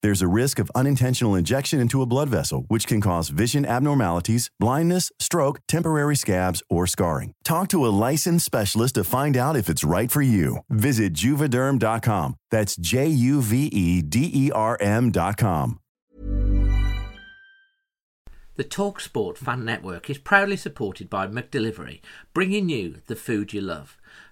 There's a risk of unintentional injection into a blood vessel, which can cause vision abnormalities, blindness, stroke, temporary scabs, or scarring. Talk to a licensed specialist to find out if it's right for you. Visit juvederm.com. That's J U V E D E R M.com. The TalkSport Fan Network is proudly supported by McDelivery, bringing you the food you love.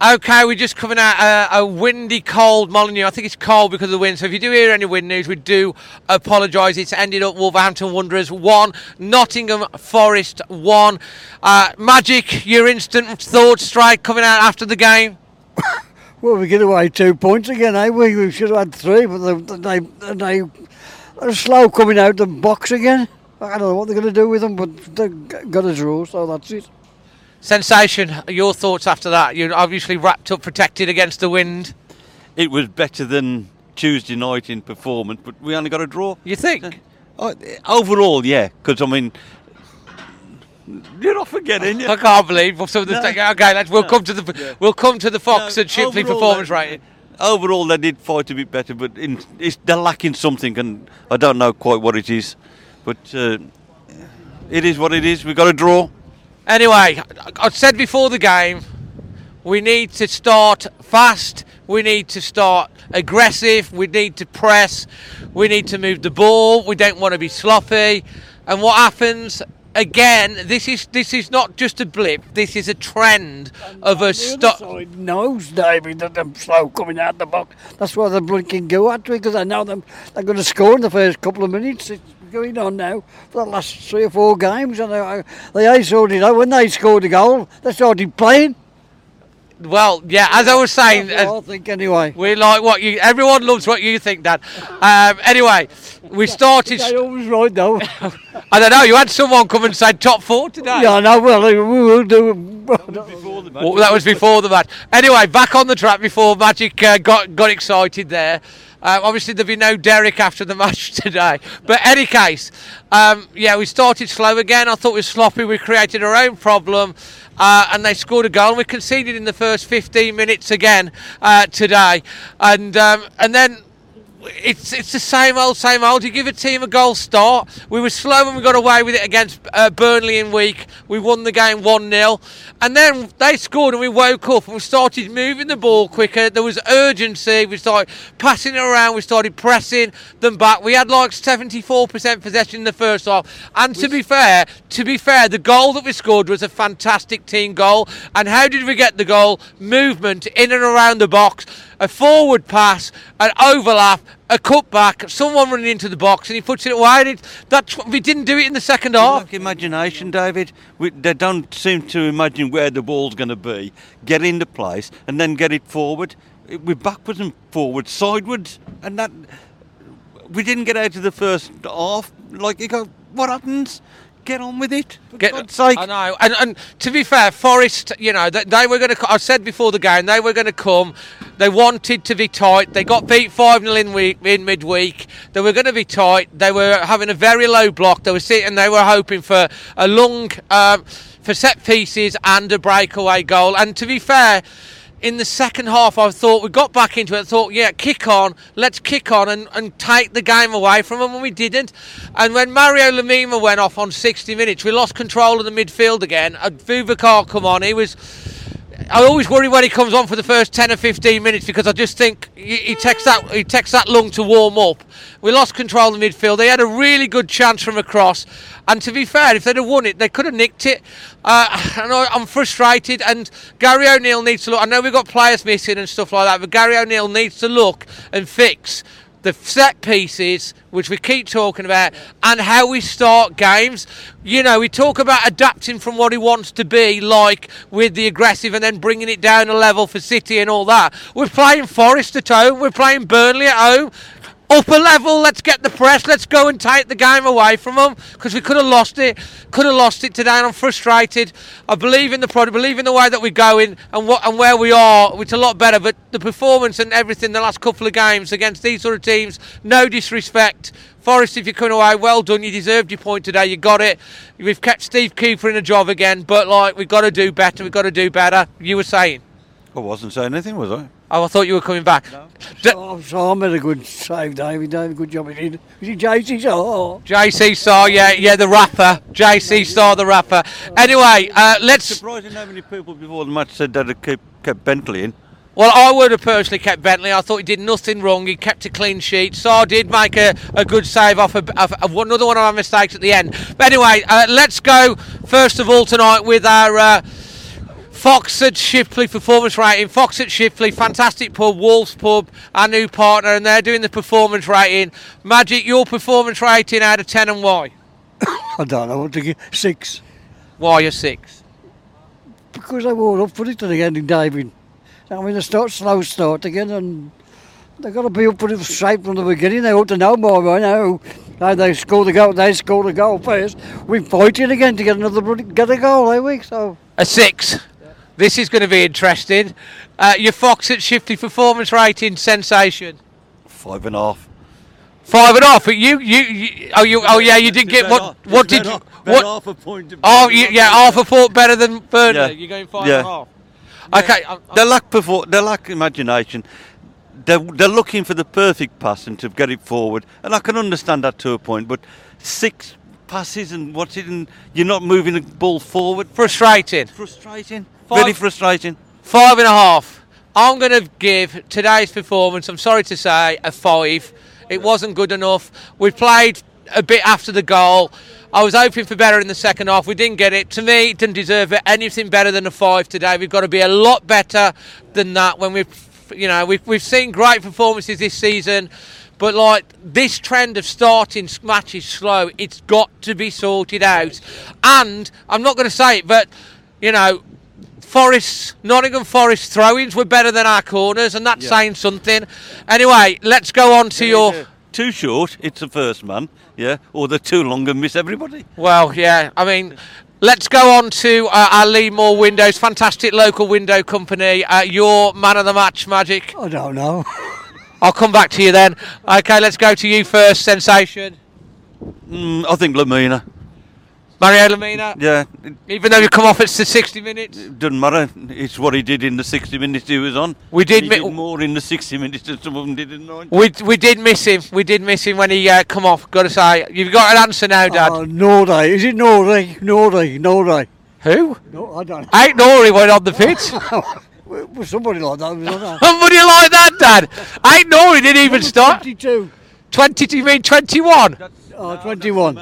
Okay, we're just coming out uh, a windy, cold Molineux. I think it's cold because of the wind. So if you do hear any wind news, we do apologise. It's ended up Wolverhampton Wanderers one, Nottingham Forest one. Uh, Magic, your instant thought strike coming out after the game. Well, we get away two points again, eh? We, we should have had three, but they, they, they are slow coming out the box again. I don't know what they're going to do with them, but they've got a draw, so that's it. Sensation, your thoughts after that? You're obviously wrapped up, protected against the wind. It was better than Tuesday night in performance, but we only got a draw. You think? Uh, overall, yeah, because I mean, you're not forgetting. I can't believe some of the No. okay. Let's we'll No. come to the Yeah. we'll come to the Fox No, and Shipley performance rating. Overall, they did fight a bit better, but in, it's, they're lacking something, and I don't know quite what it is. But uh, it is what it is. We got a draw. Anyway, I- said before the game, we need to start fast. We need to start aggressive. We need to press. We need to move the ball. We don't want to be sloppy. And what happens? Again, this is this is not just a blip. This is a trend of a stop. knows, David, that they're slow coming out the box. That's why they're blinking go at me, because I know them, they're going to score in the first couple of minutes. It's going on now for the last three or four games, and they, they sorted out. When they scored a goal, they started playing. Well, yeah, as I was saying, That's I think anyway. we like what you. Everyone loves what you think, Dad. Um, anyway, we started. They always right though. I don't know. You had someone come and say top four today. yeah, I know. Well, we will do. That was Before the match. Well, that was before the match. Anyway, back on the track before Magic uh, got got excited there. Uh, obviously, there'll be no Derek after the match today. But any case, um, yeah, we started slow again. I thought we were sloppy. We created our own problem. Uh, and they scored a goal. And we conceded in the first 15 minutes again uh, today, and um, and then it's it's the same old, same old. You give a team a goal start. We were slow and we got away with it against uh, Burnley in week. We won the game 1 0. And then they scored and we woke up and we started moving the ball quicker. There was urgency. We started passing it around. We started pressing them back. We had like 74% possession in the first half. And to be fair, to be fair, the goal that we scored was a fantastic team goal. And how did we get the goal? Movement in and around the box a forward pass, an overlap, a cutback, someone running into the box, and he puts it wide. It, that's we didn't do it in the second half. Imagination, David. We, they don't seem to imagine where the ball's going to be, get into place, and then get it forward. We're backwards and forwards, sideways, and that we didn't get out of the first half. Like you go, what happens? Get on with it. For Get- God's sake. I know, and and to be fair, Forest, you know, they, they were going to. I said before the game, they were going to come. They wanted to be tight. They got beat five 0 in week in midweek. They were going to be tight. They were having a very low block. They were sitting. They were hoping for a long, um, for set pieces and a breakaway goal. And to be fair. In the second half, I thought we got back into it. I thought, yeah, kick on, let's kick on and, and take the game away from them, and we didn't. And when Mario Lemina went off on 60 minutes, we lost control of the midfield again. And Boubacar come on, he was. I always worry when he comes on for the first 10 or 15 minutes because I just think he, he takes that he takes that long to warm up. We lost control of the midfield. They had a really good chance from across, and to be fair, if they'd have won it, they could have nicked it. Uh, and I, I'm frustrated. And Gary O'Neill needs to look. I know we've got players missing and stuff like that, but Gary O'Neill needs to look and fix the set pieces, which we keep talking about, and how we start games. You know, we talk about adapting from what he wants to be, like with the aggressive and then bringing it down a level for City and all that. We're playing Forest at home, we're playing Burnley at home. Upper level, let's get the press, let's go and take the game away from them because we could have lost it, could have lost it today, and I'm frustrated. I believe in the product, believe in the way that we're going and what and where we are, it's a lot better. But the performance and everything the last couple of games against these sort of teams, no disrespect. Forest, if you're coming away, well done. You deserved your point today. You got it. We've kept Steve Cooper in a job again, but like we've got to do better. We've got to do better. You were saying. I wasn't saying anything, was I? Oh, I thought you were coming back. D- Oh, so I made a good save, David. David, good job he did. Was it JC? Oh, JC Star, yeah, yeah, the rapper. JC Saw, the rapper. Anyway, uh, let's. Surprising how many people before the match said that they kept, kept Bentley in. Well, I would have personally kept Bentley. I thought he did nothing wrong. He kept a clean sheet. Sá did make a, a good save off, a, of, of another one of our mistakes at the end. But anyway, uh, let's go first of all tonight with our. Uh, Fox at Shipley performance writing. Fox at Shipley, fantastic pub, Wolves pub, our new partner, and they're doing the performance writing. Magic, your performance rating out of 10 and why? I don't know what to give. Six. Why a 6? Because I wore up for it at the end, diving. I mean, they start slow start again, and they've got to be up for it straight from the beginning. They ought to know more by now. How they score the goal, they score the goal first. We're fighting again to get another get a goal, eh, we? So A 6. This is going to be interesting. Uh, your Fox at Shipley performance rating sensation. Five and a half. Five and a half. But you, you, you oh, you, oh yeah, you did get what? What did? you- What? half a point. Oh, you, yeah, half a point better than Burnley. Yeah. You're going five Yeah. and a half. Okay, I'm, They lack perfor- they lack imagination. They're, they're looking for the perfect pass and to get it forward, and I can understand that to a point. But six passes and what's it, and you're not moving the ball forward. frustrating. Frustrating. Five- Very frustrating. Five and a half. I'm going to give today's performance, I'm sorry to say, a five. It wasn't good enough. We played a bit after the goal. I was hoping for better in the second half. We didn't get it. To me, it didn't deserve it. anything better than a five today. We've got to be a lot better than that. When we've, you know, we've we've seen great performances this season, but like this trend of starting matches slow, it's got to be sorted out. And I'm not going to say it, but you know, Forest, Nottingham Forest throw-ins were better than our corners, and that's saying something. Anyway, let's go on to your. Too short, it's the first man, yeah, or they're too long and miss everybody. Well, yeah, I mean, let's go on to uh, our Leamore Windows, fantastic local window company. Uh, your man of the match, Magic. I don't know. I'll come back to you then. Okay, let's go to you first. Sensation, Mm, I think Lemina, Mario Lemina. yeah, Even though you come off at the 60 minutes, It doesn't matter. It's what he did in the 60 minutes he was on. We did He mi- did more in the 60 minutes than some of them did in the 90. we we did miss him. We did miss him when he uh, come off. Got to say, you've got an answer now, Dad. Oh, Norday. Is it Norday? Norday. Norday. Who? No, I don't Aït-Nouri went on the pitch. know. Well, Somebody like that was on. Somebody like that, Dad. Aït-Nouri didn't even start. 22. 20, you mean 21? Oh, 21.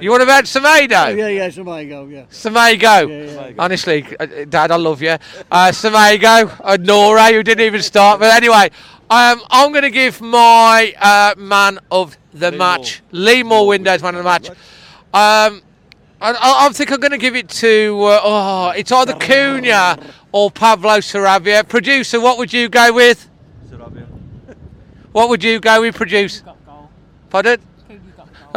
You want about Semedo? Yeah, yeah, somebody yeah. Semedo. Yeah, yeah. Honestly, uh, Dad, I love you. Uh, Semedo, uh, Nora, who didn't even start. But anyway, um, I'm going to give my uh, man of the match, Leamore Windows man of the match. Um, I, I, I think I'm going to give it to, uh, oh, it's either Cunha or Pablo Sarabia. Producer, what would you go with? Sarabia. What would you go with, produce? Pardon?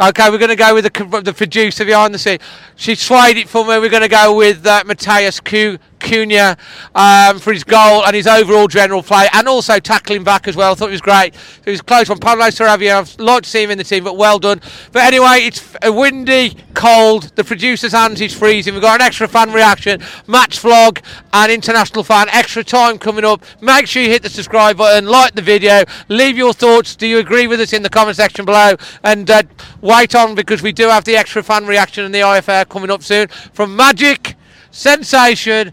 Okay, we're going to go with the, the producer behind the scene. She swayed it for me. We're going to go with uh, Matheus Cunha um, for his goal and his overall general play, and also tackling back as well. I thought it was great. It was close one. Pablo Sarabia, I'd like to see him in the team, but well done. But anyway, it's windy, cold. The producer's hands is freezing. We've got an extra fan reaction, match vlog, and international fan. Extra time coming up. Make sure you hit the subscribe button, like the video, leave your thoughts. Do you agree with us in the comment section below? And uh, wait on because we do have the extra fan reaction and the IFR coming up soon from Magic, Sensation